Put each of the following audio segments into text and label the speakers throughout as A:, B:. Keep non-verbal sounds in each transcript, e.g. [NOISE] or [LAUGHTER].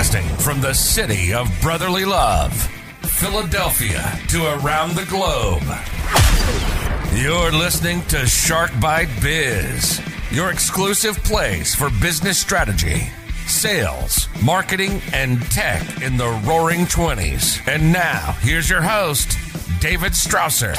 A: Broadcasting from the city of brotherly love, Philadelphia to around the globe. You're listening to Shark Bite Biz, your exclusive place for business strategy, sales, marketing, and tech in the roaring 20s. And now, here's your host, David Strausser.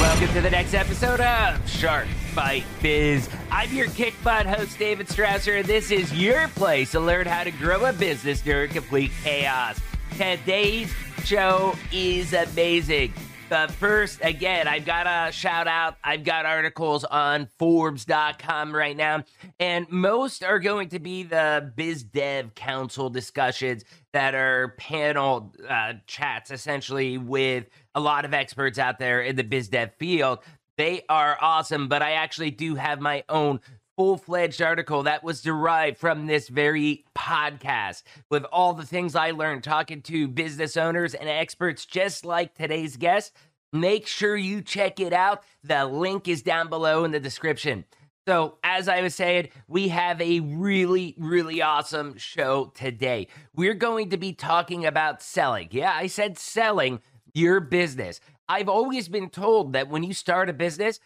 B: Welcome to the next episode of Shark Bite Biz. I'm your kick butt host, David Strausser. and this is your place to learn how to grow a business during complete chaos. Today's show is amazing. But first, again, I've got a shout out. I've got articles on Forbes.com right now, and most are going to be the Biz Dev Council discussions that are panel uh, chats, essentially, with a lot of experts out there in the biz dev field. They are awesome, but I actually do have my own full fledged article that was derived from this very podcast with all the things I learned talking to business owners and experts just like today's guest. Make sure you check it out. The link is down below in the description. So, as I was saying, we have a really, really awesome show today. We're going to be talking about selling. Yeah, I said selling your business. I've always been told that when you start a business,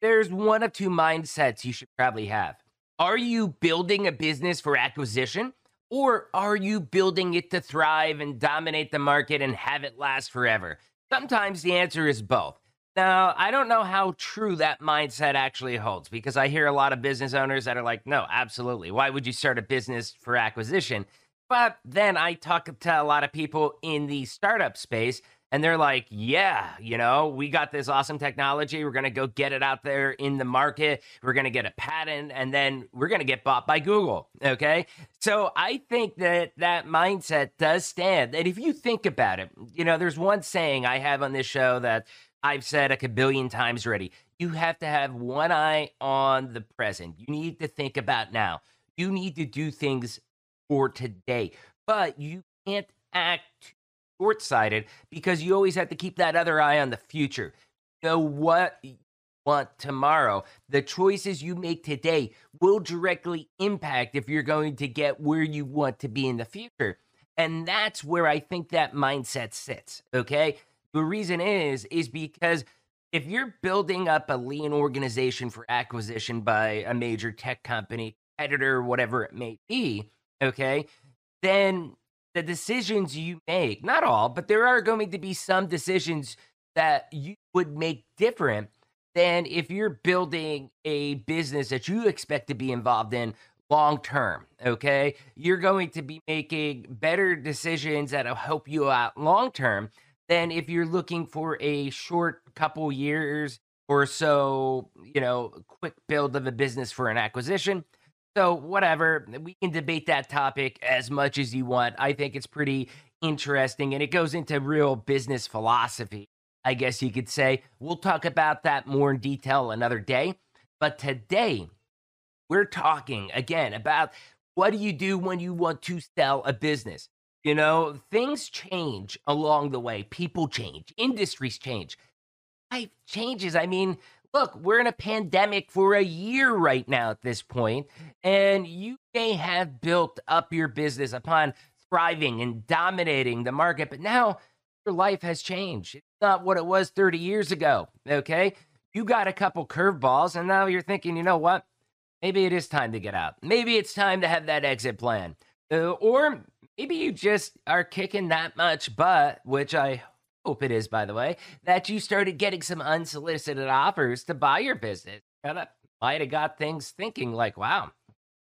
B: there's one of two mindsets you should probably have. Are you building a business for acquisition or are you building it to thrive and dominate the market and have it last forever? Sometimes the answer is both. Now, I don't know how true that mindset actually holds because I hear a lot of business owners that are like, no, absolutely. Why would you start a business for acquisition? But then I talk to a lot of people in the startup space and they're like, yeah, you know, we got this awesome technology. We're going to go get it out there in the market. We're going to get a patent and then we're going to get bought by Google. Okay. So I think that that mindset does stand. And if you think about it, you know, there's one saying I have on this show that I've said a billion times already. You have to have one eye on the present. You need to think about now. You need to do things for today, but you can't act short sighted because you always have to keep that other eye on the future. Know what you want tomorrow. The choices you make today will directly impact if you're going to get where you want to be in the future. And that's where I think that mindset sits. Okay. The reason is, is because if you're building up a lean organization for acquisition by a major tech company, editor, whatever it may be, okay, then the decisions you make, not all, but there are going to be some decisions that you would make different than if you're building a business that you expect to be involved in long term. Okay. You're going to be making better decisions that'll help you out long term than if you're looking for a short couple years or so, you know, quick build of a business for an acquisition. So, whatever, we can debate that topic as much as you want. I think it's pretty interesting and it goes into real business philosophy, I guess you could say. We'll talk about that more in detail another day. But today, we're talking again about what do you do when you want to sell a business? You know, things change along the way, people change, industries change. Life changes. I mean, look, we're in a pandemic for a year right now at this point, and you may have built up your business upon thriving and dominating the market, but now your life has changed. It's not what it was 30 years ago. Okay. You got a couple curveballs, and now you're thinking, you know what? Maybe it is time to get out. Maybe it's time to have that exit plan. Uh, or maybe you just are kicking that much butt, which I hope it is, by the way, that you started getting some unsolicited offers to buy your business. Kind of might have got things thinking like, wow,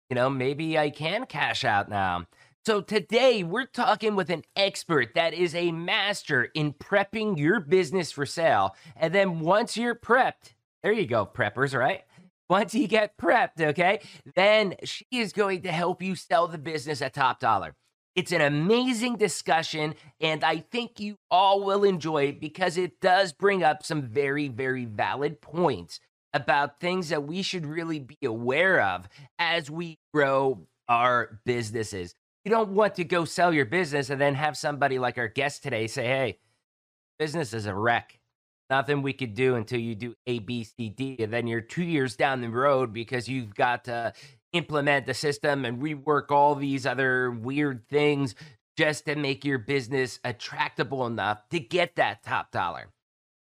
B: you know, maybe I can cash out now. So today we're talking with an expert that is a master in prepping your business for sale. And then once you're prepped, there you go, preppers, right? Once you get prepped, okay, then she is going to help you sell the business at top dollar. It's an amazing discussion, and I think you all will enjoy it because it does bring up some very, very valid points about things that we should really be aware of as we grow our businesses. You don't want to go sell your business and then have somebody like our guest today say, hey, business is a wreck. Nothing we could do until you do A, B, C, D. And then you're two years down the road because you've got to implement the system and rework all these other weird things just to make your business attractable enough to get that top dollar.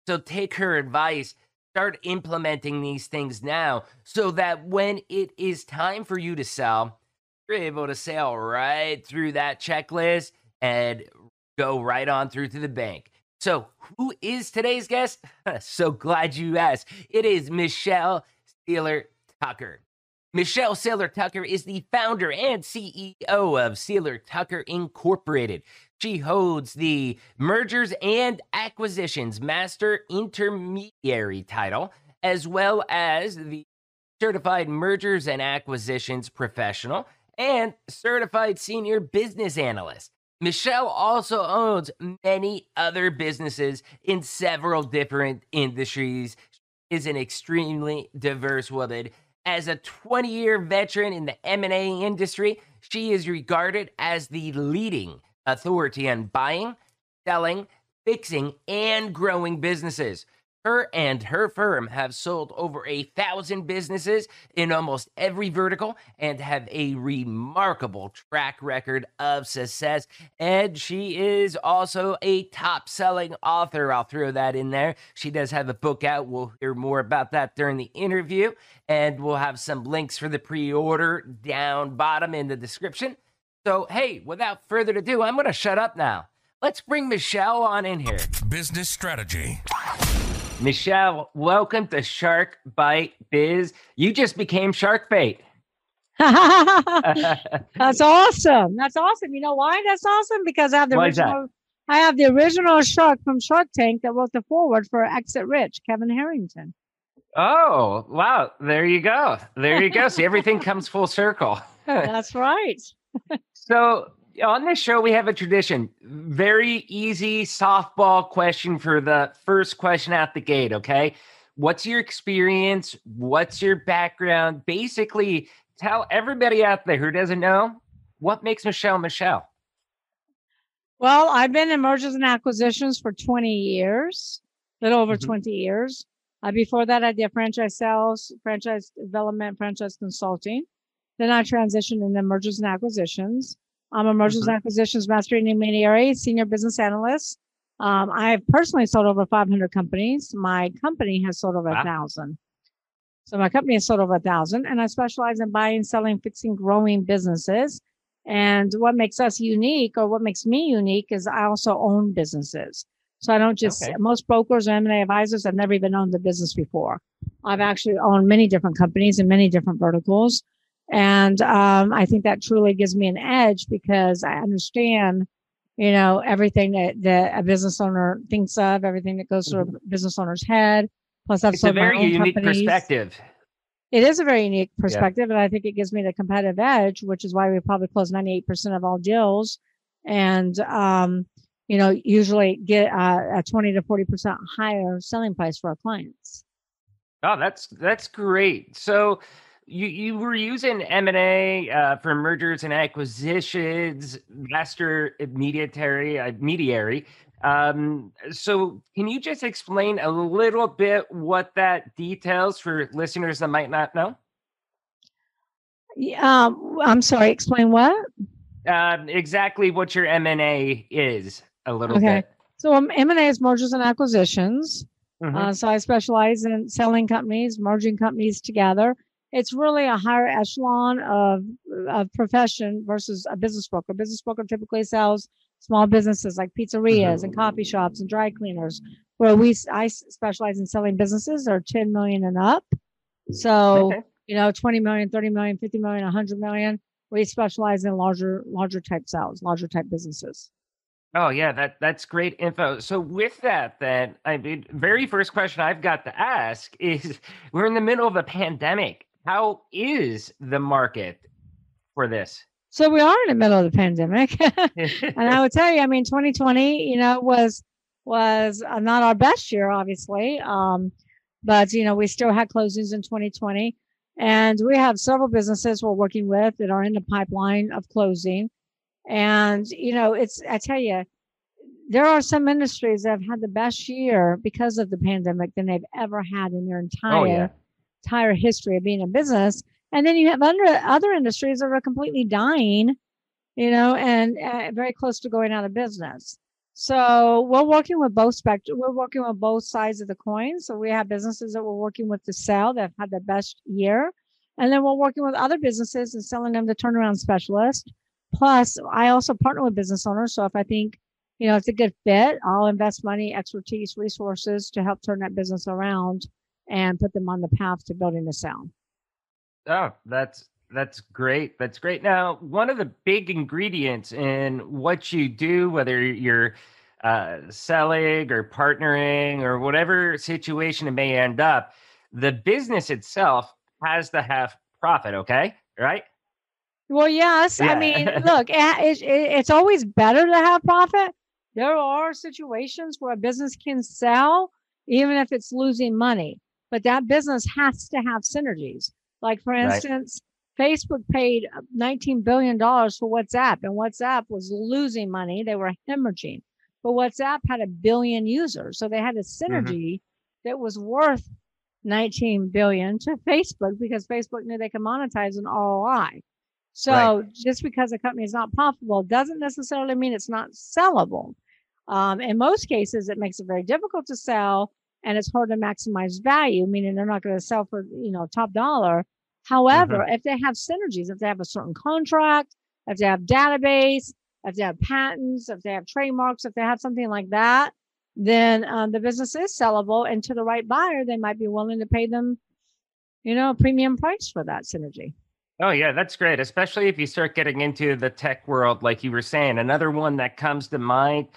B: So take her advice, start implementing these things now so that when it is time for you to sell, you're able to sail right through that checklist and go right on through to the bank. So, who is today's guest? [LAUGHS] so glad you asked. It is Michelle Seiler Tucker. Michelle Seiler Tucker is the founder and CEO of Seiler Tucker Incorporated. She holds the Mergers and Acquisitions Master Intermediary title, as well as the Certified Mergers and Acquisitions Professional and Certified Senior Business Analyst. Michelle also owns many other businesses in several different industries. Is an extremely diverse woman as a 20-year veteran in the M&A industry, she is regarded as the leading authority on buying, selling, fixing, and growing businesses. Her and her firm have sold over a thousand businesses in almost every vertical and have a remarkable track record of success. And she is also a top selling author. I'll throw that in there. She does have a book out. We'll hear more about that during the interview. And we'll have some links for the pre order down bottom in the description. So, hey, without further ado, I'm going to shut up now. Let's bring Michelle on in here.
A: Business strategy.
B: Michelle, welcome to Shark Bite Biz. You just became Shark Bait. [LAUGHS]
C: That's awesome. That's awesome. You know why? That's awesome because I have the
B: Why
C: original. I have the original shark from Shark Tank that wrote the forward for Exit Rich, Kevin Harrington.
B: Oh, wow. There you go. There you go. See, everything [LAUGHS] comes full circle. [LAUGHS]
C: That's right.
B: so, on this show, we have a tradition. Very easy softball question for the first question out the gate. Okay. What's your experience? What's your background? Basically, tell everybody out there who doesn't know what makes Michelle Michelle.
C: Well, I've been in mergers and acquisitions for 20 years, a little over
B: Mhm.
C: 20 years. Uh, before that, I did franchise sales, franchise development, franchise consulting. Then I transitioned into mergers and acquisitions. I'm a mergers and acquisitions master intermediary, senior business analyst. Um, I've personally sold over 500 companies. My company has sold over a
B: Wow.
C: thousand. So my company has sold over a thousand, and I specialize in buying, selling, fixing, growing businesses. And what makes us unique, or what makes me unique, is I also own businesses. So I don't just
B: Okay.
C: most brokers or M&A advisors have never even owned the business before. I've actually owned many different companies in many different verticals, and um, I think that truly gives me an edge because I understand, you know, everything that, that a business owner thinks of, everything that goes through a business owner's head. Plus, I've
B: Mm-hmm. It's a
C: sold my
B: very
C: own
B: unique
C: companies.
B: perspective.
C: It is a very unique perspective, and I think it gives me the competitive edge, which is why we probably close 98% of all deals, and um, you know, usually get uh, a 20 to 40% higher selling price for our clients.
B: Oh, that's that's great. So you you were using M and A uh, for mergers and acquisitions, master mediatory uh, mediary. Um, so can you just explain a little bit what that details for listeners that might not know?
C: Yeah, Um, I'm sorry. Explain what?
B: Um, exactly what your M and A is a little
C: Okay.
B: bit.
C: So um, M&A is mergers and acquisitions.
B: Mhm.
C: Uh, so I specialize in selling companies, merging companies together. It's really a higher echelon of, of profession versus a business broker. A business broker typically sells small businesses like pizzerias and coffee mm-hmm. shops and dry cleaners, where we I specialize in selling businesses that are 10 million and up. So
B: Okay.
C: you know 20 million 30 million 50 million 100 million we specialize in larger larger type sales larger type businesses
B: Oh yeah, that that's great info. So with that, then I mean, very first question I've got to ask is: We're in the middle of a pandemic. How is the market for this?
C: so we are in the middle of the pandemic. [LAUGHS] And i would tell you i mean 2020 you know was was uh, not our best year obviously um but you know we still had closings in 2020 and we have several businesses we're working with that are in the pipeline of closing. And you know it's i tell you there are some industries that have had the best year because of the pandemic than they've ever had in their entire
B: oh yeah,
C: entire history of being in business And then you have under other industries that are completely dying, you know, and uh, very close to going out of business. So we're working with both spectrum. We're working with both sides of the coin. So we have businesses that we're working with to sell that have had their best year, and then we're working with other businesses and selling them the turnaround specialist. Plus, I also partner with business owners. So if I think you know it's a good fit, I'll invest money, expertise, resources to help turn that business around and put them on the path to building a sale.
B: Oh, that's that's great. That's great. Now, one of the big ingredients in what you do, whether you're uh, selling or partnering or whatever situation it may end up, the business itself has to have profit. Okay, right?
C: Well, yes. Yeah. I mean, [LAUGHS] look, it, it, it's always better to have profit. There are situations where a business can sell even if it's losing money, but that business has to have synergies. Like, for instance, right. Facebook paid $19 billion for WhatsApp, and WhatsApp was losing money. They were hemorrhaging. But WhatsApp had a billion users. So they had a mm-hmm. synergy mm-hmm. that was worth 19 billion to Facebook because Facebook knew they could monetize an ROI. So right. just because a company is not profitable doesn't necessarily mean it's not sellable. Um, in most cases, it makes it very difficult to sell and it's hard to maximize value, meaning they're not going to sell for, you know, top dollar. However, mm-hmm. if they have synergies, if they have a certain contract, if they have database, if they have patents, if they have trademarks, if they have something like that, then um, the business is sellable. And to the right buyer, they might be willing to pay them, you know, a premium price for that synergy.
B: Oh, yeah, that's great. Especially if you start getting into the tech world, like you were saying. Another one that comes to mind,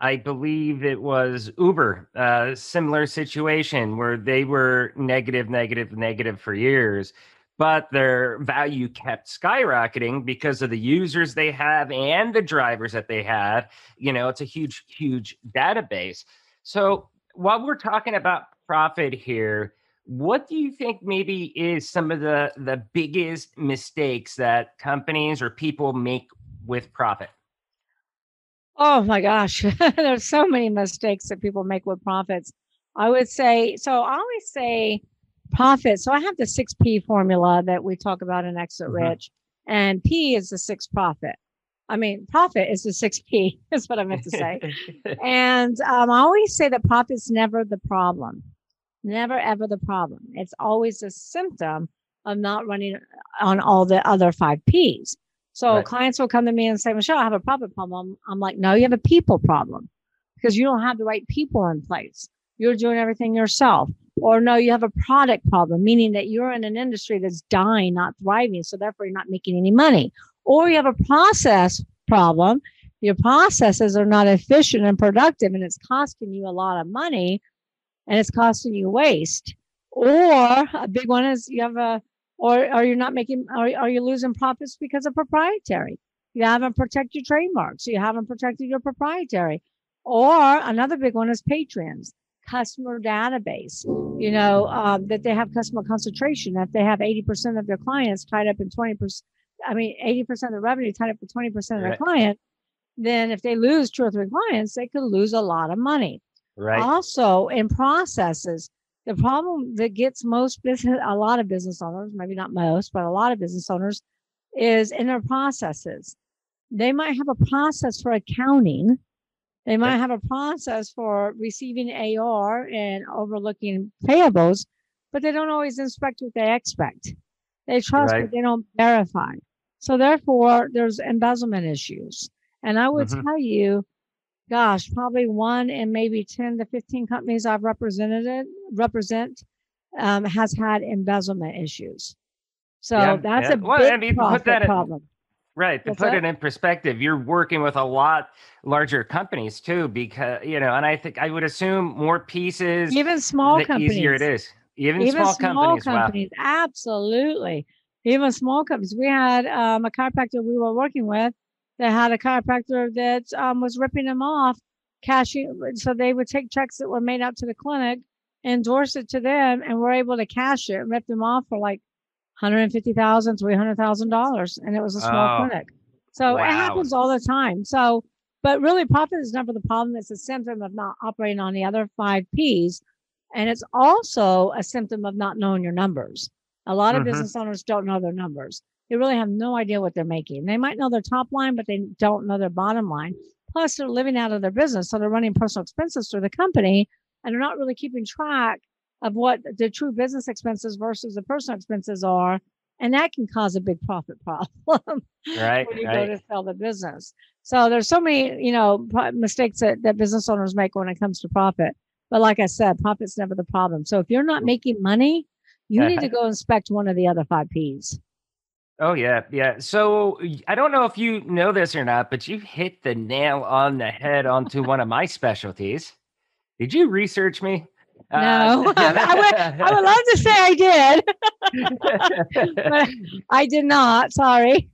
B: I believe it was Uber, uh, similar situation where they were negative, negative, negative for years but their value kept skyrocketing because of the users they have and the drivers that they have. You know, it's a huge, huge database. So while we're talking about profit here, what do you think maybe is some of the the biggest mistakes that companies or people make with profit?
C: Oh my gosh, [LAUGHS] there's so many mistakes that people make with profits. I would say so. I always say profit. So I have the six P formula that we talk about in Exit mm-hmm. Rich, and P is the six profit. I mean, profit is the six P, [LAUGHS] is what I meant to say. [LAUGHS] and um, I always say that profit's never the problem, never ever the problem. It's always a symptom of not running on all the other five P's. So right. clients will come to me and say, Michelle, I have a profit problem. I'm like, no, you have a people problem because you don't have the right people in place. You're doing everything yourself. Or no, you have a product problem, meaning that you're in an industry that's dying, not thriving. So therefore you're not making any money. Or you have a process problem. Your processes are not efficient and productive and it's costing you a lot of money and it's costing you waste. Or a big one is you have a, or are you not making, are, are you losing profits because of proprietary? You haven't protected your trademarks. So you haven't protected your proprietary. Or another big one is patrons customer database, you know, um, that they have customer concentration. If they have 80% of their clients tied up in 20%, I mean, 80% of the revenue tied up for 20% of their right. client, then if they lose two or three clients, they could lose a lot of money.
B: Right.
C: Also, in processes, the problem that gets most business, a lot of business owners, maybe not most, but a lot of business owners, is in their processes. They might have a process for accounting, they might have a process for receiving AR and overlooking payables, but they don't always inspect what they expect. They trust, right. but they don't verify. So therefore, there's embezzlement issues. And I would mm-hmm. tell you, gosh, probably one in maybe 10 to 15 companies I've represented represent um, has had embezzlement issues. So yeah, that's yeah. a big well, I mean, put that problem.
B: Right. To put that? it in perspective, you're working with a lot larger companies too, because you know, and I think I would assume more pieces,
C: even small
B: the
C: companies,
B: easier it is.
C: Even, even small, small companies, companies wow. absolutely. Even small companies. We had um, a chiropractor we were working with that had a chiropractor that um, was ripping them off, cashing. So they would take checks that were made out to the clinic, endorse it to them, and we're able to cash it and rip them off for like $150,000, 300,000 dollars, and it was a small oh, clinic. So wow. it happens all the time. So, but really, profit is never the problem. It's a symptom of not operating on the other five P's, and it's also a symptom of not knowing your numbers. A lot of
B: Mhm.
C: business owners don't know their numbers. They really have no idea what they're making. They might know their top line, but they don't know their bottom line. Plus, they're living out of their business. So they're running personal expenses through the company and they're not really keeping track of what the true business expenses versus the personal expenses are. And that can cause a big profit [LAUGHS] problem
B: Right.
C: when you go to sell the business. So there's so many, you know, mistakes that, that business owners make when it comes to profit. But like I said, profit's never the problem. So if you're not making money, you need uh-huh. to go inspect one of the other five P's.
B: Oh yeah, yeah. So I don't know if you know this or not, but you hit the nail on the head onto one of my specialties. Did you research me?
C: No, [LAUGHS] I would, I would love to say I did, [LAUGHS] but [LAUGHS] I did not. Sorry.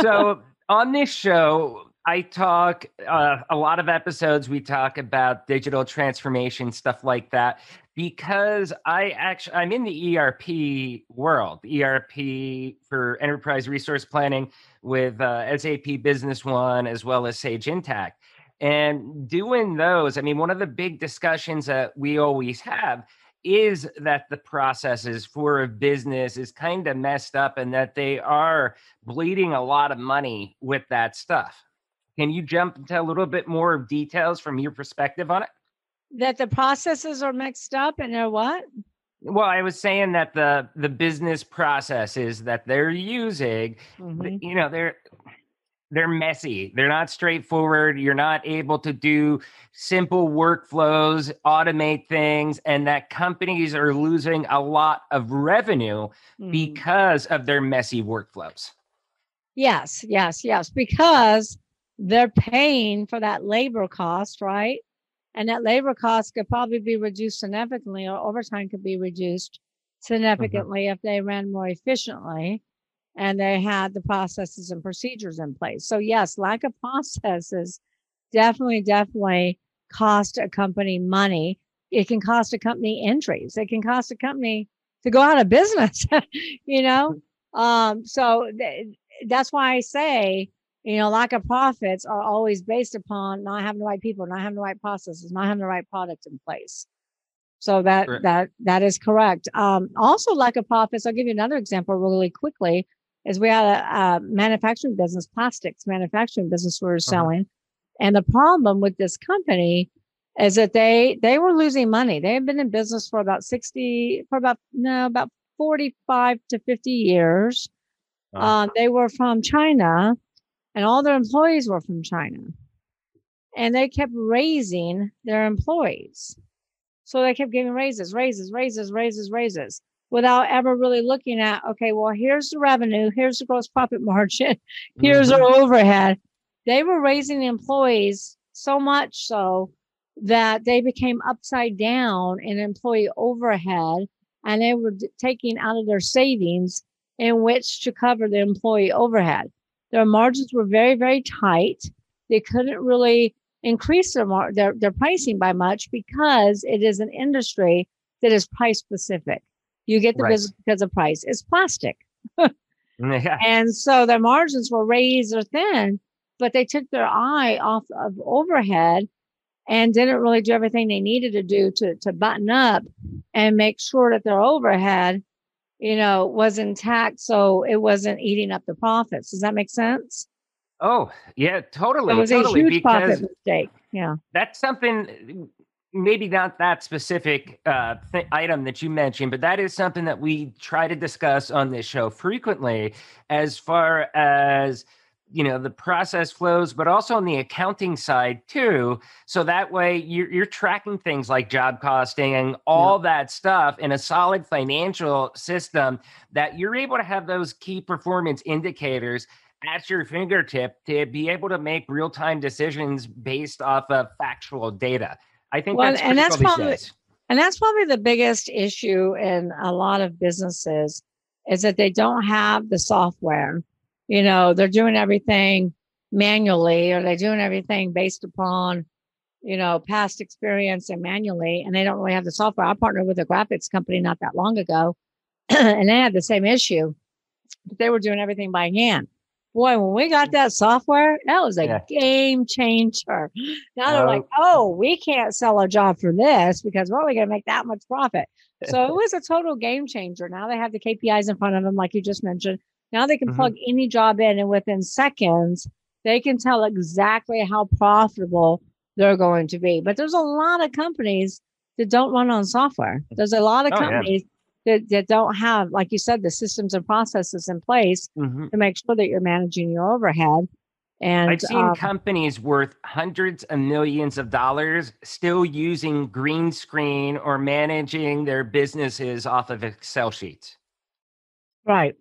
B: so on this show, I talk uh, a lot of episodes. We talk about digital transformation, stuff like that, because I actually I'm in the ERP world, ERP for enterprise resource planning with uh, SAP Business One as well as Sage Intacct. And doing those, I mean, one of the big discussions that we always have is that the processes for a business is kind of messed up and that they are bleeding a lot of money with that stuff. Can you jump into a little bit more details from your perspective on it?
C: That the processes are mixed up and they're what?
B: Well, I was saying that the the business processes that they're using,
C: Mhm.
B: you know, they're they're messy. They're not straightforward. You're not able to do simple workflows, automate things, and that companies are losing a lot of revenue
C: Mhm.
B: because of their messy workflows.
C: Yes, yes, yes, because they're paying for that labor cost, right? And that labor cost could probably be reduced significantly, or overtime could be reduced significantly if they ran more efficiently and they had the processes and procedures in place. So, yes, lack of processes definitely, definitely cost a company money. It can cost a company entries. It can cost a company to go out of business, [LAUGHS] you know? Um, so th- that's why I say, you know, lack of profits are always based upon not having the right people, not having the right processes, not having the right product in place. So that
B: Correct.
C: that that is correct. Um, also, lack of profits. I'll give you another example really quickly. Is we had a, a manufacturing business, plastics manufacturing business we were selling, and the problem with this company is that they they were losing money. They had been in business for about sixty, for about no, about forty five to fifty years.
B: Wow.
C: Um, they were from China, and all their employees were from China, and they kept raising their employees. So they kept giving raises, raises, raises, raises, raises, without ever really looking at, okay, well, here's the revenue, here's the gross profit margin, [LAUGHS] here's
B: Mhm.
C: our overhead. They were raising the employees so much so that they became upside down in employee overhead and they were taking out of their savings in which to cover the employee overhead. Their margins were very, very tight. They couldn't really increase their, mar- their, their pricing by much because it is an industry that is price specific. You get the
B: Right.
C: business because of price. It's plastic. [LAUGHS] [LAUGHS]
B: Yeah.
C: And so their margins were razor thin, but they took their eye off of overhead and didn't really do everything they needed to do to, to button up and make sure that their overhead, you know, was intact. So it wasn't eating up the profits. Does that make sense?
B: Oh, yeah, totally.
C: It was
B: totally,
C: a huge profit mistake. Yeah.
B: that's something maybe not that specific uh, th- item that you mentioned but that is something that we try to discuss on this show frequently as far as you know the process flows but also on the accounting side too so that way you're, you're tracking things like job costing and all that stuff in a solid financial system that you're able to have those key performance indicators at your fingertip to be able to make real-time decisions based off of factual data. I think
C: Well,
B: that's
C: and that's probably-
B: days.
C: And that's probably the biggest issue in a lot of businesses is that they don't have the software. You know, they're doing everything manually or they're doing everything based upon, you know, past experience and manually, and they don't really have the software. I partnered with a graphics company not that long ago, [CLEARS THROAT] and they had the same issue, but they were doing everything by hand. Boy, when we got that software, that was a
B: Yeah.
C: game changer. Now they're
B: Oh.
C: like, uh, oh, we can't sell a job for this because we're only going to make that much profit. So it [LAUGHS] was a total game changer. Now they have the KPIs in front of them, like you just mentioned. Now they can mm-hmm. plug any job in, and within seconds, they can tell exactly how profitable they're going to be. But there's a lot of companies that don't run on software. There's a lot of oh, companies yeah. that, that don't have, like you said, the systems and processes in place mm-hmm. to make sure that you're managing your overhead. And
B: I've seen um, companies worth hundreds of millions of dollars still using green screen or managing their businesses off of Excel sheets.
C: Right,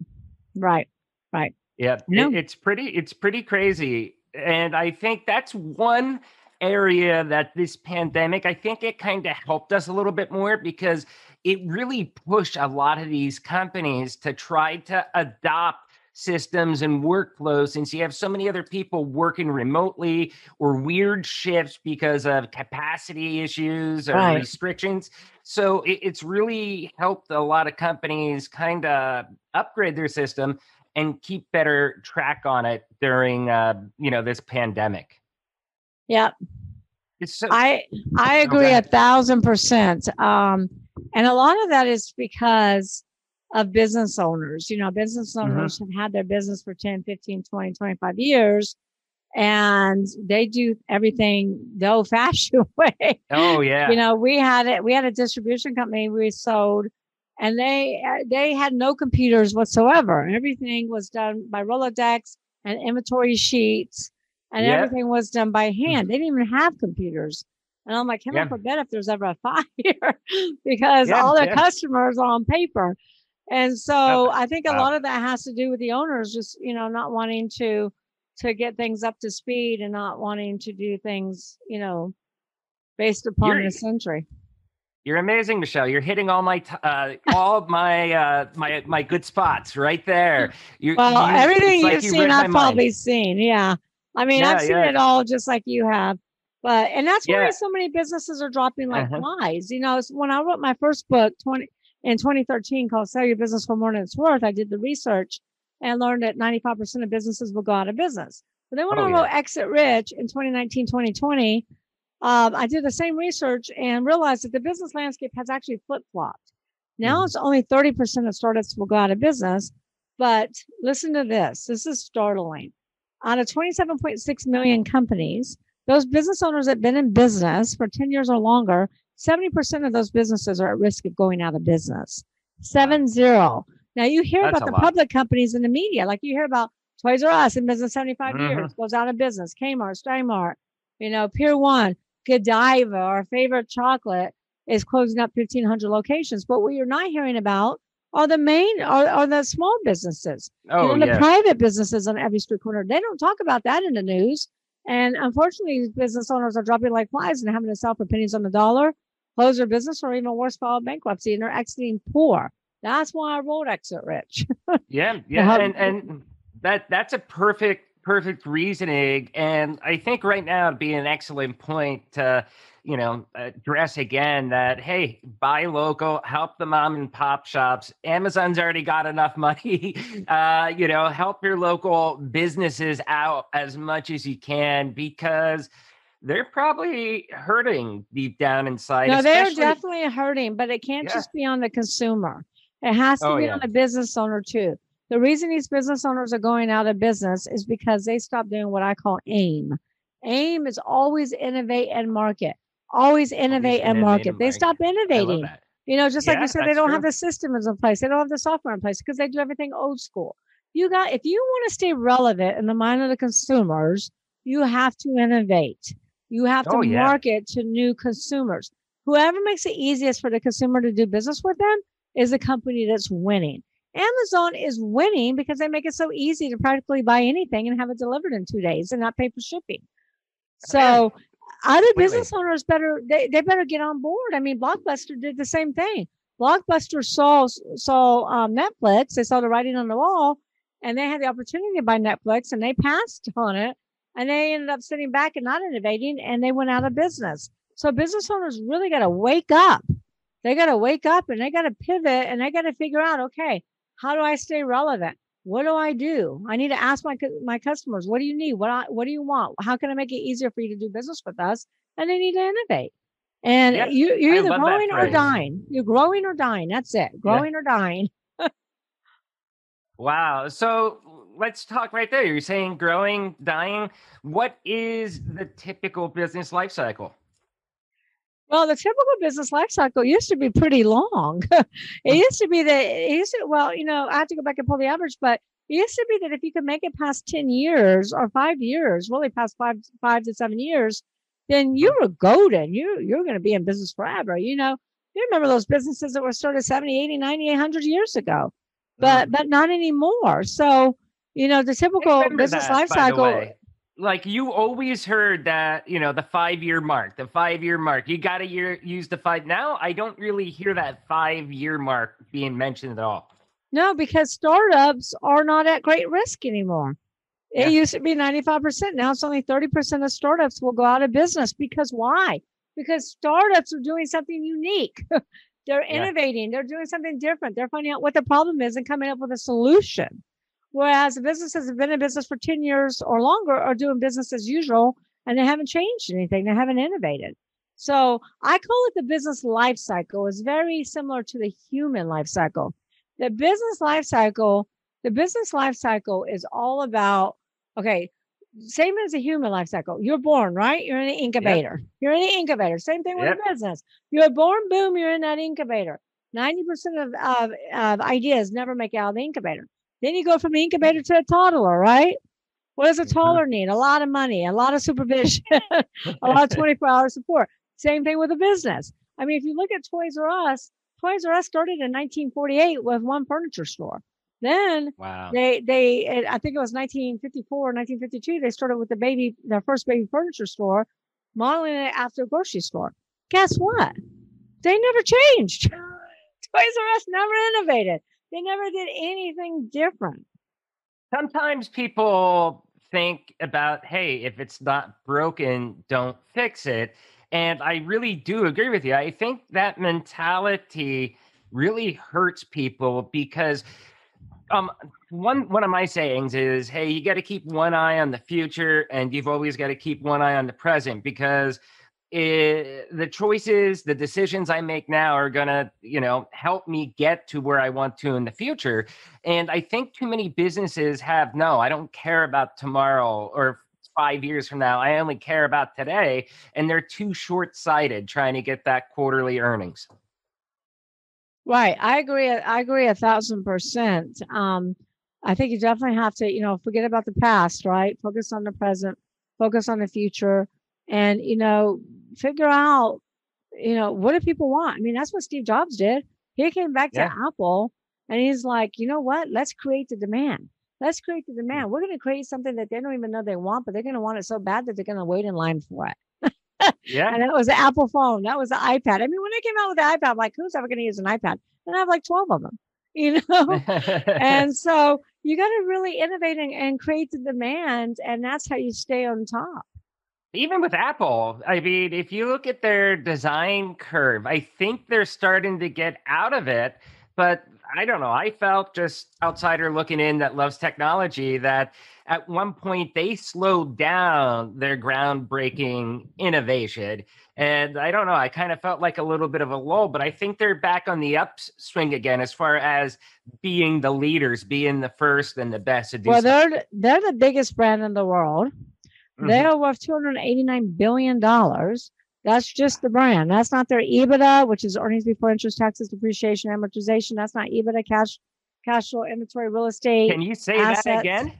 C: right, right.
B: Yeah, it, it's pretty. It's pretty crazy, and I think that's one area that this pandemic. I think it kind of helped us a little bit more because it really pushed a lot of these companies to try to adopt systems and workflows since you have so many other people working remotely or weird shifts because of capacity issues or right. restrictions. So it, it's really helped a lot of companies kind of upgrade their system and keep better track on it during uh, you know this pandemic.
C: Yeah. So- I I agree okay. a thousand percent. Um, and a lot of that is because of business owners. You know, business mm-hmm. owners mm-hmm. have had their business for 10, 15, 20, 25 years and they do everything the old fashioned [LAUGHS] way.
B: Oh yeah.
C: you know, we had it, we had a distribution company we sold and they, they had no computers whatsoever. Everything was done by Rolodex and inventory sheets and yep. everything was done by hand. They didn't even have computers. And I'm like, heaven yeah. forbid if there's ever a fire [LAUGHS] because yeah, all their yeah. customers are on paper. And so I think a wow. lot of that has to do with the owners just, you know, not wanting to to get things up to speed and not wanting to do things, you know, based upon you're, the century.
B: You're amazing, Michelle. You're hitting all my uh, all my uh, my my good spots right there. [LAUGHS]
C: You, well, you, everything you've seen, I've probably mind. seen. Yeah, I mean, yeah, I've seen yeah. it all just like you have. But and that's why yeah. so many businesses are dropping like uh-huh. flies. You know, when I wrote my first book, twenty in 2013 called Sell Your Business for More Than It's Worth, I did the research and learned that 95% of businesses will go out of business. But then when oh, I wrote yeah. Exit Rich in 2019, 2020, um, I did the same research and realized that the business landscape has actually flip flopped. Now mm-hmm. it's only 30% of startups will go out of business. But listen to this this is startling. Out of 27.6 million companies, those business owners that have been in business for 10 years or longer 70% of those businesses are at risk of going out of business. Seven zero. Now you hear That's about the lot. public companies in the media, like you hear about Toys R Us in business 75 mm-hmm. years, goes out of business. Kmart, Stein Mart, you know, Pier One, Godiva, our favorite chocolate, is closing up 1,500 locations. But what you're not hearing about are the main, are, are the small businesses. Oh, know, the private businesses on every street corner. They don't talk about that in the news. And unfortunately, business owners are dropping like flies and having to sell for pennies on the dollar close their business or even worse, file bankruptcy and they're exiting poor. That's why I wrote Exit Rich. [LAUGHS]
B: yeah, yeah, and and that that's a perfect perfect reasoning, and I think right now would be an excellent point to you know address again that hey, buy local, help the mom and pop shops. Amazon's already got enough money. [LAUGHS] uh, you know, help your local businesses out as much as you can because they're probably hurting deep down inside.
C: No, they're definitely hurting, but it can't yeah. just be on the consumer. It has to oh, be yeah. on the business owner too. The reason these business owners are going out of business is because they stopped doing what I call AIM. AIM is always innovate and market. Always innovate always and market. They stop innovating. You know, just yeah, like you said, they don't true. have the systems in place. They don't have the software in place because they do everything old school. You got if you want to stay relevant in the mind of the consumers, you have to innovate. You have to oh, yeah. market to new consumers. Whoever makes it easiest for the consumer to do business with them is the company that's winning. Amazon is winning because they make it so easy to practically buy anything and have it delivered in two days and not pay for shipping. So other business wait. owners better they, they better get on board. I mean, Blockbuster did the same thing. Blockbuster saw saw um, Netflix. They saw the writing on the wall, and they had the opportunity to buy Netflix, and they passed on it and they ended up sitting back and not innovating and they went out of business. So business owners really got to wake up. They got to wake up and they got to pivot and they got to figure out, okay, how do I stay relevant? What do I do? I need to ask my my customers, what do you need? What I, what do you want? How can I make it easier for you to do business with us? And they need to innovate. And
B: Yeah,
C: you, you're either growing or dying. You're growing or dying. That's it. Growing or dying. [LAUGHS]
B: Wow. So let's talk right there. You're saying growing, dying. What is the typical business life cycle?
C: Well, the typical business life cycle used to be pretty long. [LAUGHS] it mm. used to be that it used to, well, you know, I have to go back and pull the average, but it used to be that if you could make it past 10 years or five years, really past five, five to seven years, then you mm. were golden. You, you're going to be in business forever. You know, you remember those businesses that were started 70, 80, 90, 100 years ago, but, mm. but not anymore. So, you know, the typical. Business
B: that,
C: life cycle.
B: Like you always heard that, you know, the five year mark, the five year mark. You got to use the five. Now I don't really hear that five year mark being mentioned at all.
C: No, because startups are not at great risk anymore. It
B: Yeah.
C: used to be 95%. Now it's only 30% of startups will go out of business. Because why? Because startups are doing something unique. [LAUGHS] they're
B: Yeah.
C: innovating, they're doing something different. They're finding out what the problem is and coming up with a solution. Whereas the businesses have been in business for 10 years or longer are doing business as usual and they haven't changed anything. They haven't innovated. So I call it the business life cycle. It's very similar to the human life cycle. The business life cycle, the business life cycle is all about, okay, same as a human life cycle. You're born, right? You're in an incubator. You're in an incubator. Same thing with
B: Yep.
C: a business. You're born, boom, you're in that incubator. 90% of, of, of ideas never make it out of the incubator. Then you go from the incubator to a toddler, right? What does a
B: Mhm.
C: toddler need? A lot of money, a lot of supervision, [LAUGHS] a lot of 24 hour support. Same thing with a business. I mean, if you look at Toys R Us, Toys R Us started in 1948 with one furniture store. Then
B: Wow.
C: they they it- I think it was 1954 1952 they started with the baby their first baby furniture store, modeling it after a grocery store. Guess what? They never changed. [LAUGHS] Toys R Us never innovated. They never did anything different.
B: Sometimes people think about, hey, if it's not broken, don't fix it. And I really do agree with you. I think that mentality really hurts people because um one one of my sayings is hey you got to keep one eye on the future and you've always got to keep one eye on the present because it, the choices the decisions i make now are going to you know help me get to where i want to in the future and i think too many businesses have no i don't care about tomorrow or five years from now i only care about today and they're too short-sighted trying to get that quarterly earnings
C: Right. I agree. I agree a thousand percent. Um, I think you definitely have to, you know, forget about the past, right? Focus on the present, focus on the future, and, you know, figure out, you know, what do people want? I mean, that's what Steve Jobs did. He came back to Apple and he's like, you know what? Let's create the demand. Let's create the mm. demand. We're going to create something that they don't even know they want, but they're going to want it so bad that they're going to wait in line for it. [LAUGHS]
B: yeah
C: And that was the Apple phone. That was the iPad. I mean, when they came out with the iPad, I'm like, who's ever going to use an iPad? And I have like 12 of them, [LAUGHS] you know? [LAUGHS] and so you got to really innovate and, and create the demand. And that's how you stay on top.
B: Even with Apple, I mean, if you look at their design curve, I think they're starting to get out of it. But I don't know. I felt just outsider looking in that loves technology that at one point they slowed down their groundbreaking innovation. And I don't know. I kind of felt like a little bit of a lull, but I think they're back on the upswing again as far as being the leaders, being the first and the best
C: Well, they're, they're the biggest brand in the world. They
B: Mhm.
C: are worth $289 billion. That's just the brand. That's not their EBITDA, which is earnings before interest, taxes, depreciation, amortization. That's not EBITDA, cash, cash flow, inventory, real estate.
B: Can you say
C: assets.
B: that again?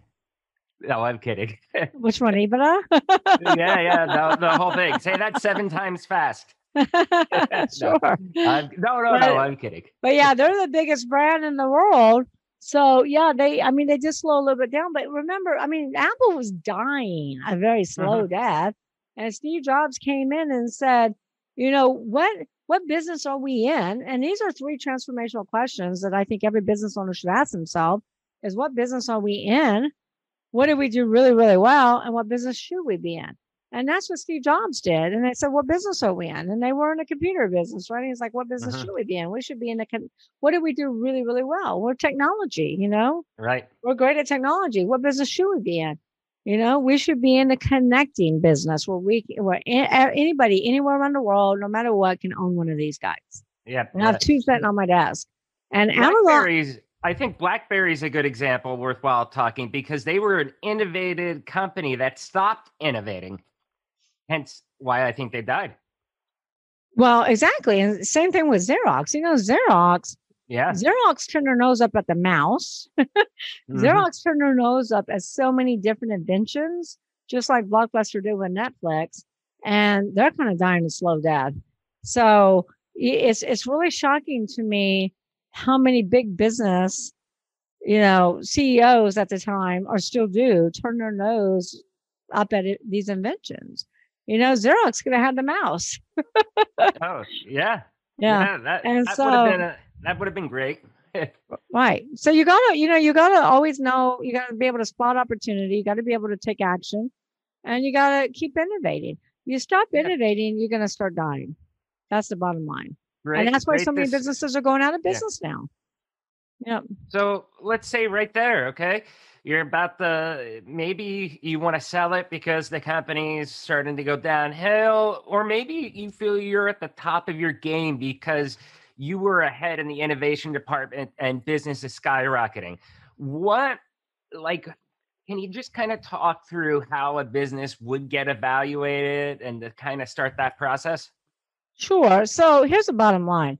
B: No, I'm kidding. [LAUGHS]
C: Which one, EBITDA?
B: yeah, yeah, the, the whole thing. Say that seven [LAUGHS] times fast. [LAUGHS]
C: sure.
B: I'm, no, no,
C: But-
B: no, I'm kidding.
C: But yeah, they're the biggest brand in the world. So yeah, they I mean they just slow a little bit down. But remember, I mean, Apple was dying a very slow uh-huh. death. And Steve Jobs came in and said, you know, what what business are we in? And these are three transformational questions that I think every business owner should ask themselves is what business are we in? What do we do really, really well? And what business should we be in? And that's what Steve Jobs did. And they said, what business are we in? And they were in a computer business, right? He's like, what business
B: Mhm.
C: should we be in? We should be in the, con- what do we do really, really well? We're technology, you know,
B: Right.
C: we're great at technology. What business should we be in? You know, we should be in the connecting business where we, where anybody, anywhere around the world, no matter what, can own one of these guys.
B: Yeah.
C: And I have two sitting on my desk. And
B: Blackberries, Amazon, I think BlackBerry is a good example worthwhile talking because they were an innovative company that stopped innovating. Hence why I think they died.
C: Well, exactly. And same thing with Xerox. You know, Xerox
B: yeah.
C: Xerox turned her nose up at the mouse. [LAUGHS] mm-hmm. Xerox turned her nose up at so many different inventions, just like Blockbuster did with Netflix, and they're kind of dying a slow death. So it's it's really shocking to me how many big business, you know, CEOs at the time or still do turn their nose up at it, these inventions. You know, Xerox could have had the mouse. [LAUGHS]
B: oh yeah,
C: yeah.
B: yeah that, and that so, would have been a that would have been great. [LAUGHS]
C: right. So you gotta, you know, you gotta always know, you gotta be able to spot opportunity. You gotta be able to take action and you gotta keep innovating. You stop yeah. innovating, you're gonna start dying. That's the bottom line. Right. And that's why so many this, businesses are going out of business yeah. now. Yep.
B: So let's say right there, okay, you're about the maybe you want to sell it because the company's starting to go downhill, or maybe you feel you're at the top of your game because you were ahead in the innovation department and business is skyrocketing. What, like, can you just kind of talk through how a business would get evaluated and to kind of start that process?
C: Sure. So here's the bottom line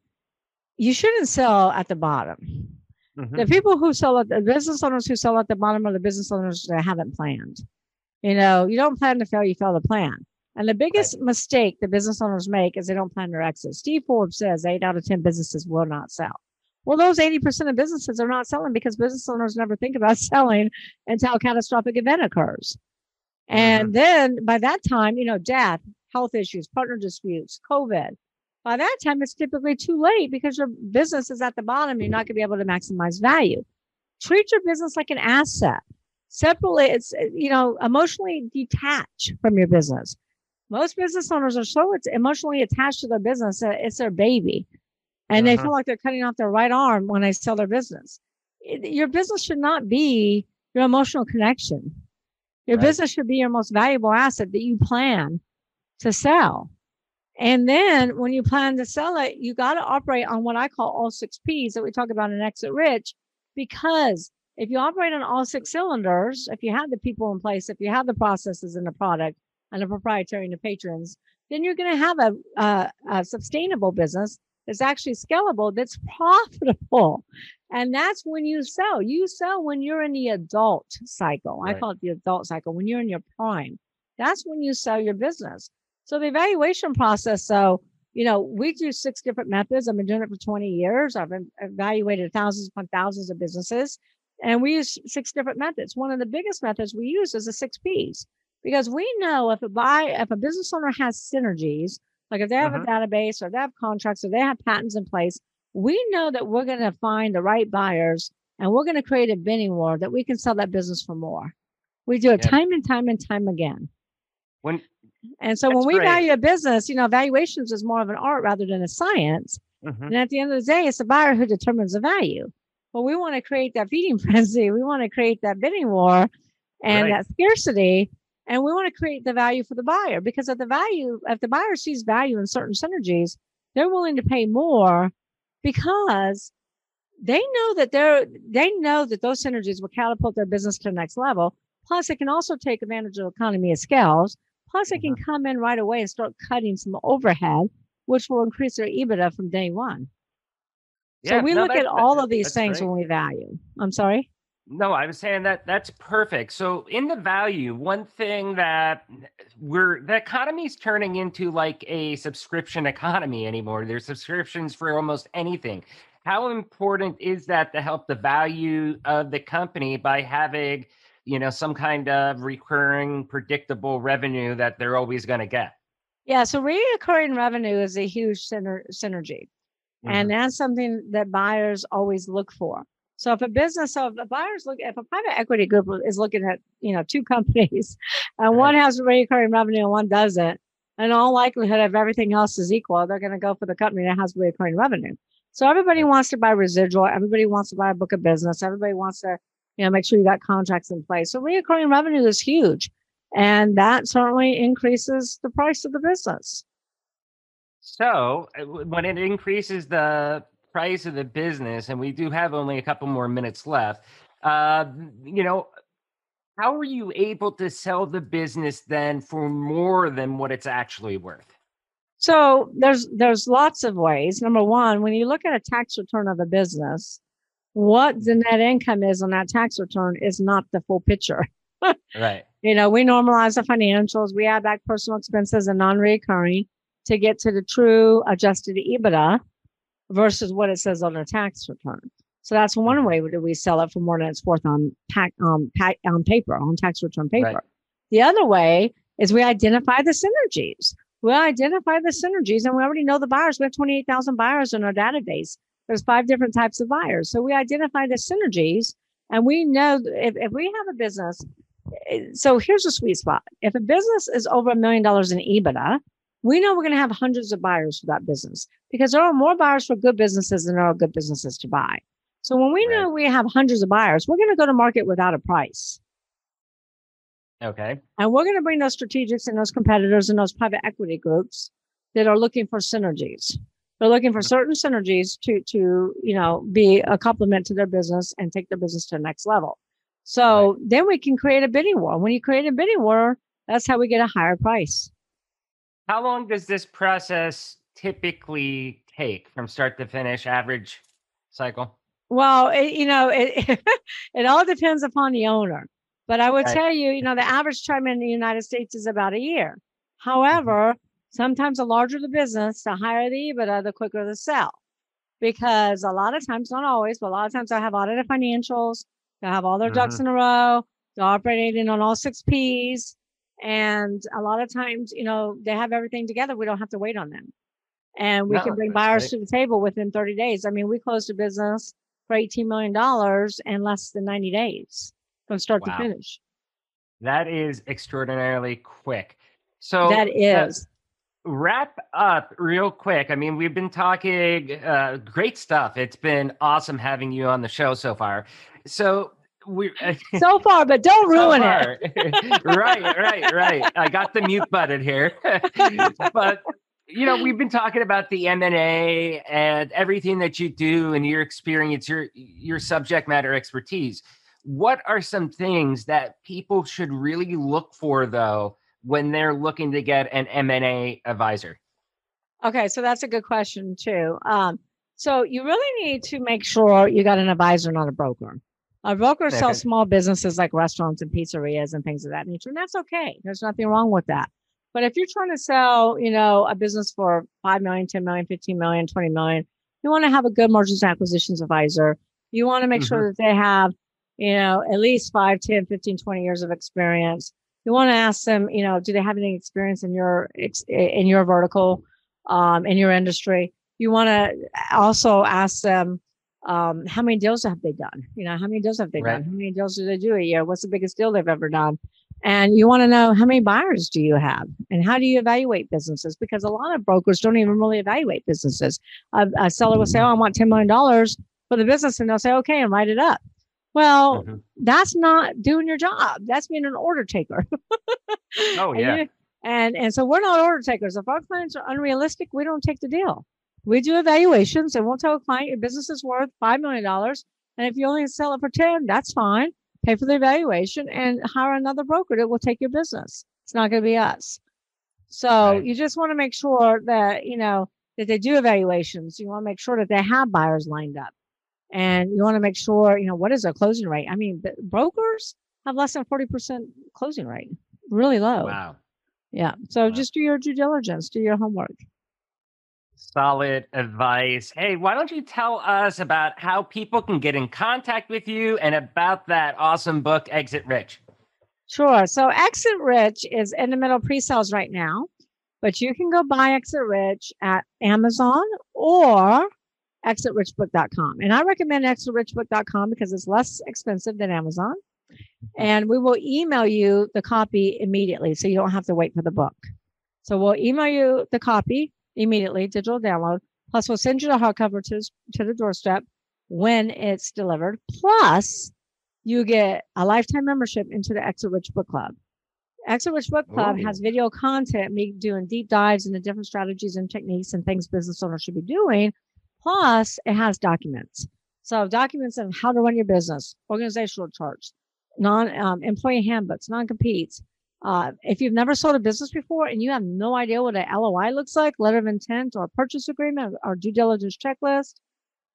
C: you shouldn't sell at the bottom. Mm-hmm. The people who sell at the business owners who sell at the bottom are the business owners that haven't planned. You know, you don't plan to fail, you fail to plan. And the biggest right. mistake the business owners make is they don't plan their exit. Steve Forbes says eight out of 10 businesses will not sell. Well, those 80% of businesses are not selling because business owners never think about [LAUGHS] selling until a catastrophic event occurs. And mm-hmm. then by that time, you know, death, health issues, partner disputes, COVID. By that time, it's typically too late because your business is at the bottom. You're not going to be able to maximize value. Treat your business like an asset. Separately, it's, you know, emotionally detach from your business. Most business owners are so emotionally attached to their business that it's their baby. And uh-huh. they feel like they're cutting off their right arm when they sell their business. It, your business should not be your emotional connection. Your right. business should be your most valuable asset that you plan to sell. And then when you plan to sell it, you got to operate on what I call all six P's that we talk about in Exit Rich, because if you operate on all six cylinders, if you have the people in place, if you have the processes and the product, and a proprietary to patrons, then you're going to have a, a, a sustainable business that's actually scalable, that's profitable. And that's when you sell. You sell when you're in the adult cycle. Right. I call it the adult cycle, when you're in your prime. That's when you sell your business. So the evaluation process, so, you know, we do six different methods. I've been doing it for 20 years. I've evaluated thousands upon thousands of businesses, and we use six different methods. One of the biggest methods we use is the six P's because we know if a buy if a business owner has synergies, like if they have uh-huh. a database or they have contracts or they have patents in place, we know that we're going to find the right buyers and we're going to create a bidding war that we can sell that business for more. We do it yeah. time and time and time again.
B: When
C: and so when we great. value a business, you know, valuations is more of an art rather than a science. Mm-hmm. And at the end of the day, it's the buyer who determines the value. But we want to create that feeding [LAUGHS] frenzy. We want to create that bidding war and right. that scarcity and we want to create the value for the buyer because if the value, if the buyer sees value in certain synergies, they're willing to pay more because they know that they're, they know that those synergies will catapult their business to the next level. Plus, they can also take advantage of economy of scales. Plus, they can mm-hmm. come in right away and start cutting some overhead, which will increase their EBITDA from day one. Yeah, so we no, look at all of these things great. when we value. I'm sorry.
B: No, I was saying that that's perfect. So in the value, one thing that we're the economy is turning into like a subscription economy anymore. There's subscriptions for almost anything. How important is that to help the value of the company by having, you know, some kind of recurring predictable revenue that they're always going to get?
C: Yeah, so recurring revenue is a huge syner- synergy. Mm-hmm. And that's something that buyers always look for. So if a business, so if a buyer's look, if a private equity group is looking at, you know, two [LAUGHS] companies and one has recurring revenue and one doesn't, in all likelihood, if everything else is equal, they're going to go for the company that has recurring revenue. So everybody wants to buy residual. Everybody wants to buy a book of business. Everybody wants to, You know, make sure you got contracts in place. So reoccurring revenue is huge. And that certainly increases the price of the business.
B: So uh, when it increases the price of the business, and we do have only a couple more minutes left, uh, you know, how are you able to sell the business then for more than what it's actually worth?
C: So there's there's lots of ways. Number one, when you look at a tax return of a business, what the net income is on that tax return is not the full picture. [LAUGHS]
B: right.
C: You know, we normalize the financials, we add back personal expenses and non-recurring to get to the true adjusted EBITDA versus what it says on a tax return. So that's one way that we sell it for more than it's worth on pack, um, pack, on paper, on tax return paper. Right. The other way is we identify the synergies. We identify the synergies and we already know the buyers. We have 28,000 buyers in our database. There's five different types of buyers. So we identify the synergies and we know if, if we have a business. Eh, so here's a sweet spot. If a business is over a million dollars in EBITDA, we know we're going to have hundreds of buyers for that business because there are more buyers for good businesses than there are good businesses to buy. So when we right. know we have hundreds of buyers, we're going to go to market without a price.
B: Okay.
C: And we're going to bring those strategics and those competitors and those private equity groups that are looking for synergies. They're looking for certain synergies to to you know be a complement to their business and take their business to the next level. So right. then we can create a bidding war. When you create a bidding war, that's how we get a higher price.
B: How long does this process typically take from start to finish, average cycle?
C: Well, it, you know, it [LAUGHS] it all depends upon the owner. But I would right. tell you, you know, the average time in the United States is about a year. Mm-hmm. However, sometimes the larger the business, the higher the EBITDA, the quicker the sell. Because a lot of times, not always, but a lot of times I have audited financials, they have all their mm-hmm. ducks in a row, they're operating on all six P's. And a lot of times, you know, they have everything together. We don't have to wait on them. And we no, can bring buyers great. to the table within 30 days. I mean, we closed a business for $18 million in less than 90 days from start wow. to finish.
B: That is extraordinarily quick. So
C: that is.
B: Uh, wrap up real quick. I mean, we've been talking uh, great stuff. It's been awesome having you on the show so far. So we [LAUGHS]
C: so far, but don't ruin so
B: it. [LAUGHS] right, right, right. I got the mute button here, [LAUGHS] but you know we've been talking about the m&a and everything that you do and your experience your your subject matter expertise what are some things that people should really look for though when they're looking to get an m&a advisor
C: okay so that's a good question too um, so you really need to make sure you got an advisor not a broker a broker okay. sells small businesses like restaurants and pizzerias and things of that nature, and that's okay. There's nothing wrong with that. But if you're trying to sell, you know, a business for 5 million, 10 million, 15 million, 20 million, you want to have a good mergers and acquisitions advisor. You want to make mm-hmm. sure that they have, you know, at least 5, 10, 15, 20 years of experience. You want to ask them, you know, do they have any experience in your in your vertical, um, in your industry? You want to also ask them, um, how many deals have they done? You know, how many deals have they right. done? How many deals do they do a year? What's the biggest deal they've ever done? And you want to know how many buyers do you have and how do you evaluate businesses? Because a lot of brokers don't even really evaluate businesses. A, a seller will say, Oh, I want $10 million for the business. And they'll say, Okay, and write it up. Well, mm-hmm. that's not doing your job. That's being an order taker.
B: oh, [LAUGHS] yeah.
C: And, and, and so we're not order takers. If our clients are unrealistic, we don't take the deal. We do evaluations and we'll tell a client your business is worth $5 million. And if you only sell it for 10, that's fine. Pay for the evaluation and hire another broker that will take your business. It's not going to be us. So right. you just want to make sure that, you know, that they do evaluations. You want to make sure that they have buyers lined up. And you want to make sure, you know, what is their closing rate? I mean, brokers have less than 40% closing rate, really low.
B: Wow.
C: Yeah. So wow. just do your due diligence, do your homework.
B: Solid advice. Hey, why don't you tell us about how people can get in contact with you and about that awesome book, Exit Rich?
C: Sure. So, Exit Rich is in the middle pre sales right now, but you can go buy Exit Rich at Amazon or exitrichbook.com. And I recommend exitrichbook.com because it's less expensive than Amazon. And we will email you the copy immediately so you don't have to wait for the book. So, we'll email you the copy immediately, digital download. Plus, we'll send you the hardcover to, to the doorstep when it's delivered. Plus, you get a lifetime membership into the Exit Rich Book Club. Exit Rich Book Club
B: Ooh.
C: has video content, me doing deep dives into different strategies and techniques and things business owners should be doing. Plus, it has documents. So documents of how to run your business, organizational charts, non um, employee handbooks, non competes. Uh, if you've never sold a business before and you have no idea what a LOI looks like, letter of intent or purchase agreement or due diligence checklist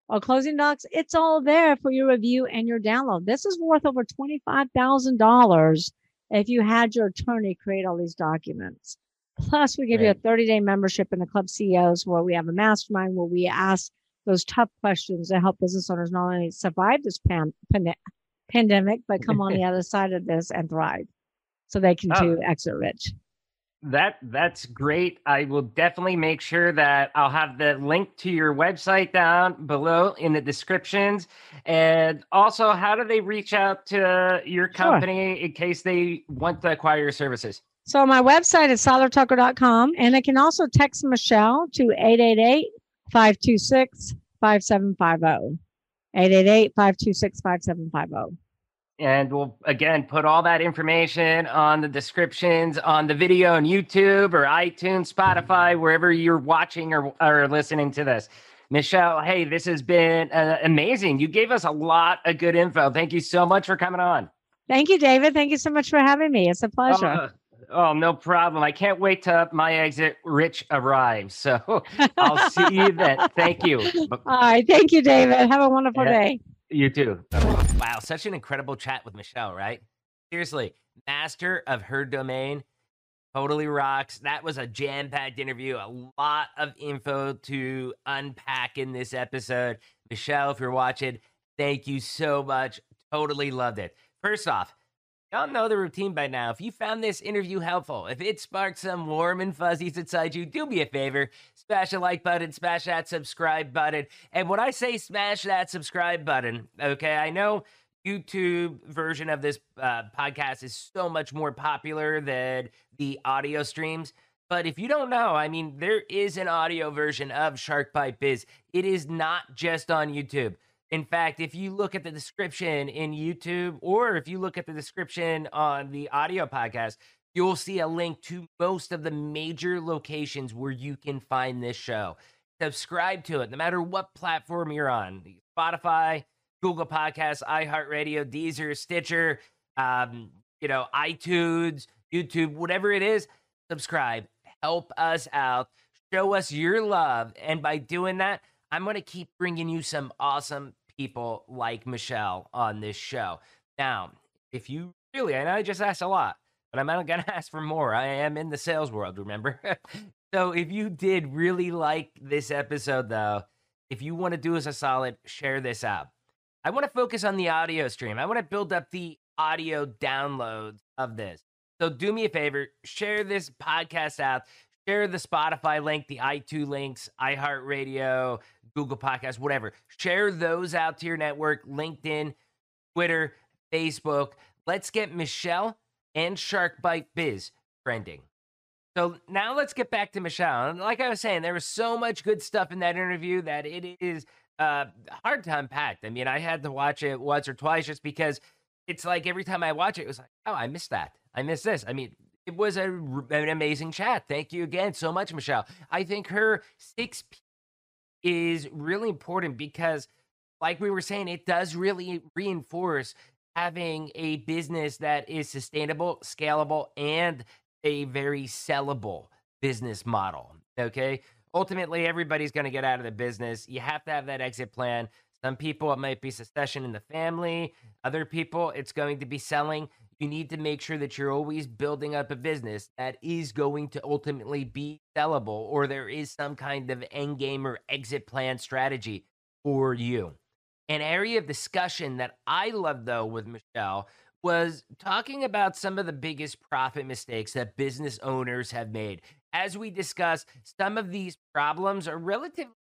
C: or closing docs, it's all there for your review and your download. This is worth over $25,000 if you had your attorney create all these documents. Plus, we give you a 30 day membership in the Club CEOs where we have a mastermind where we ask those tough questions to help business owners not only survive this pan- pan- pandemic, but come on the [LAUGHS] other side of this and thrive so they can
B: Oh.
C: too exit rich.
B: That that's great. I will definitely make sure that I'll have the link to your website down below in the descriptions. And also, how do they reach out to your company in case they want to acquire your services?
C: So my website is seilertucker.com and I can also text Michelle to 888-526-5750. 888-526-5750.
B: And we'll again put all that information on the descriptions on the video on YouTube or iTunes, Spotify, wherever you're watching or, or listening to this. Michelle, hey, this has been uh, amazing. You gave us a lot of good info. Thank you so much for coming on.
C: Thank you, David. Thank you so much for having me. It's a pleasure.
B: Oh, oh, no problem. I can't wait till my exit rich arrives. So [LAUGHS] I'll see [LAUGHS] you then. Thank you.
C: All right. Thank you, David. Have a wonderful
B: Yeah.
C: day.
B: You too. Wow, such an incredible chat with Michelle, right? Seriously, master of her domain. Totally rocks. That was a jam packed interview. A lot of info to unpack in this episode. Michelle, if you're watching, thank you so much. Totally loved it. First off, y'all know the routine by now. If you found this interview helpful, if it sparked some warm and fuzzies inside you, do me a favor. Smash a like button, smash that subscribe button. And when I say smash that subscribe button, okay, I know YouTube version of this uh, podcast is so much more popular than the audio streams. But if you don't know, I mean, there is an audio version of Shark Bite Biz. It is not just on YouTube. In fact, if you look at the description in YouTube or if you look at the description on the audio podcast, you'll see a link to most of the major locations where you can find this show. Subscribe to it, no matter what platform you're on Spotify, Google Podcasts, iHeartRadio, Deezer, Stitcher, um, you know, iTunes, YouTube, whatever it is, subscribe. Help us out. Show us your love. And by doing that, I'm going to keep bringing you some awesome people like Michelle on this show. Now, if you really, know I just asked a lot, but I'm not going [LAUGHS] to ask for more. I am in the sales world, remember? [LAUGHS] so if you did really like this episode, though, if you want to do us a solid, share this out. I want to focus on the audio stream. I want to build up the audio downloads of this. So do me a favor, share this podcast out. Share the Spotify link, the i2 links, iHeartRadio, Google Podcasts, whatever. Share those out to your network, LinkedIn, Twitter, Facebook. Let's get Michelle and Shark Bite Biz trending. So now let's get back to Michelle. And like I was saying, there was so much good stuff in that interview that it is uh, hard to unpack. I mean, I had to watch it once or twice just because it's like every time I watch it, it was like, oh, I missed that. I missed this. I mean, it was a, an amazing chat. Thank you again so much, Michelle. I think her six P is really important because, like we were saying, it does really reinforce having a business that is sustainable, scalable, and a very sellable business model. Okay. Ultimately, everybody's going to get out of the business. You have to have that exit plan. Some people, it might be succession in the family. Other people, it's going to be selling. You need to make sure that you're always building up a business that is going to ultimately be sellable, or there is some kind of end game or exit plan strategy for you. An area of discussion that I love, though, with Michelle was talking about some of the biggest profit mistakes that business owners have made. As we discussed, some of these problems are relatively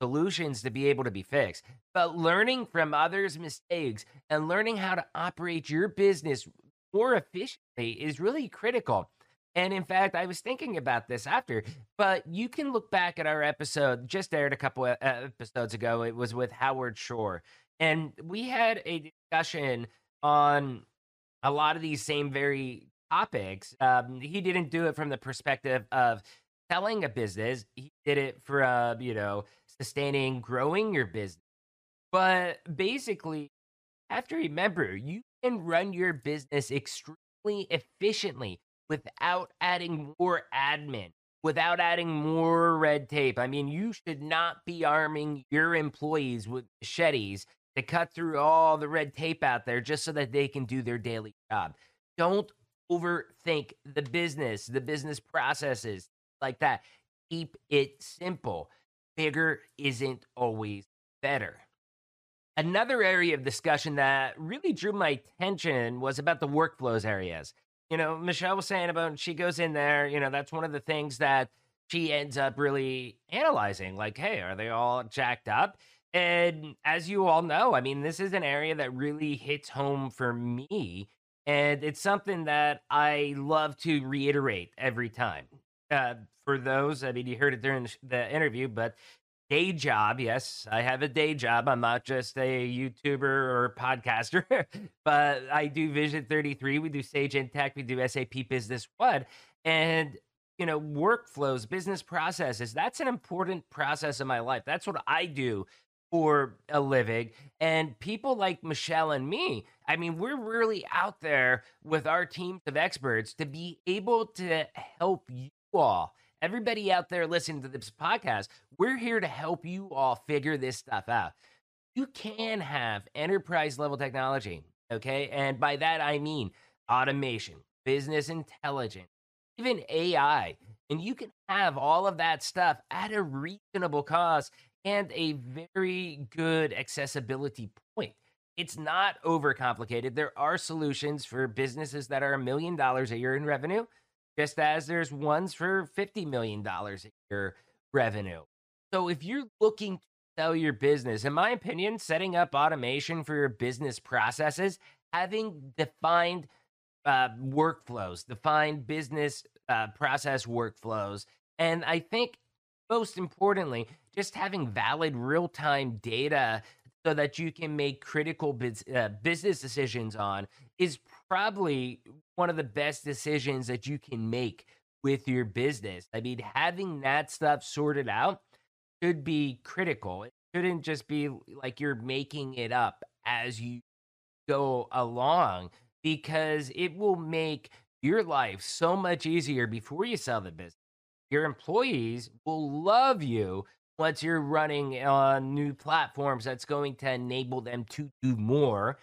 B: solutions to be able to be fixed, but learning from others' mistakes and learning how to operate your business more efficiently is really critical. And in fact, I was thinking about this after, but you can look back at our episode just aired a couple of episodes ago. It was with Howard Shore. And we had a discussion on a lot of these same very topics. Um, he didn't do it from the perspective of selling a business, he did it from, you know, sustaining, growing your business. But basically, have to remember you can run your business extremely efficiently without adding more admin, without adding more red tape. I mean, you should not be arming your employees with machetes to cut through all the red tape out there just so that they can do their daily job. Don't overthink the business, the business processes like that. Keep it simple. Bigger isn't always better. Another area of discussion that really drew my attention was about the workflows areas. You know, Michelle was saying about she goes in there, you know, that's one of the things that she ends up really analyzing like, hey, are they all jacked up? And as you all know, I mean, this is an area that really hits home for me. And it's something that I love to reiterate every time. Uh, for those, I mean, you heard it during the interview, but day job. Yes, I have a day job. I'm not just a YouTuber or podcaster, [LAUGHS] but I do Vision 33. We do Sage Intacct. We do SAP Business One. And, you know, workflows, business processes, that's an important process in my life. That's what I do for a living. And people like Michelle and me, I mean, we're really out there with our teams of experts to be able to help you all everybody out there listening to this podcast, we're here to help you all figure this stuff out. You can have enterprise level technology, okay? And by that, I mean automation, business intelligence, even AI. And you can have all of that stuff at a reasonable cost and a very good accessibility point. It's not overcomplicated. There are solutions for businesses that are a million dollars a year in revenue just as there's ones for $50 million a year revenue. So if you're looking to sell your business, in my opinion, setting up automation for your business processes, having defined uh, workflows, defined business uh, process workflows, and I think most importantly, just having valid real time data so that you can make critical biz- uh, business decisions on is probably one of the best decisions that you can make with your business. I mean, having that stuff sorted out should be critical. It shouldn't just be like you're making it up as you go along because it will make your life so much easier before you sell the business. Your employees will love you once you're running on new platforms that's going to enable them to do more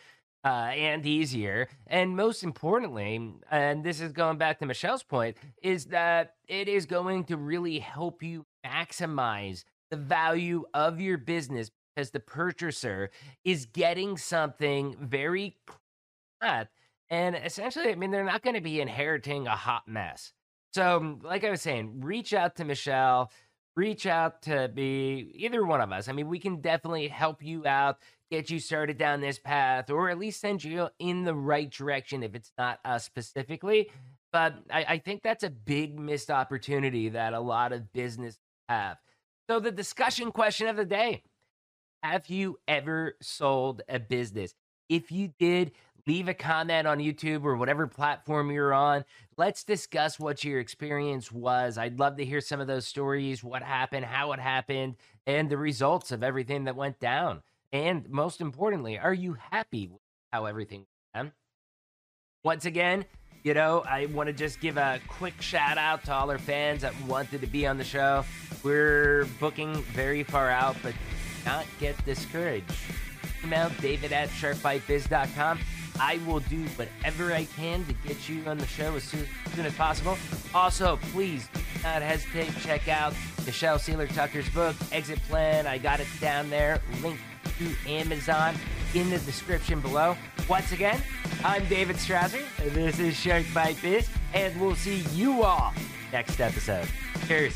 B: uh, and easier. And most importantly, and this is going back to Michelle's point, is that it is going to really help you maximize the value of your business because the purchaser is getting something very flat. And essentially, I mean, they're not going to be inheriting a hot mess. So, like I was saying, reach out to Michelle reach out to be either one of us. I mean, we can definitely help you out, get you started down this path, or at least send you in the right direction if it's not us specifically. Mm-hmm. But I, I think that's a big missed opportunity that a lot of business have. So, the discussion question of the day Have you ever sold a business? If you did, leave a comment on YouTube or whatever platform you're on. Let's discuss what your experience was. I'd love to hear some of those stories, what happened, how it happened, and the results of everything that went down. And most importantly, are you happy with how everything went down? Once again, you know, I want to just give a quick shout out to all our fans that wanted to be on the show. We're booking very far out, but not get discouraged. Email david at sharkbitebiz.com. I will do whatever I can to get you on the show as soon, as, possible. Also, please do not hesitate to check out Michelle Seiler Tucker's book, Exit Plan. I got it down there, Link to Amazon in the description below. Once again, I'm David Strausser. This is Shark Bite Biz, and we'll see you all next episode. Cheers.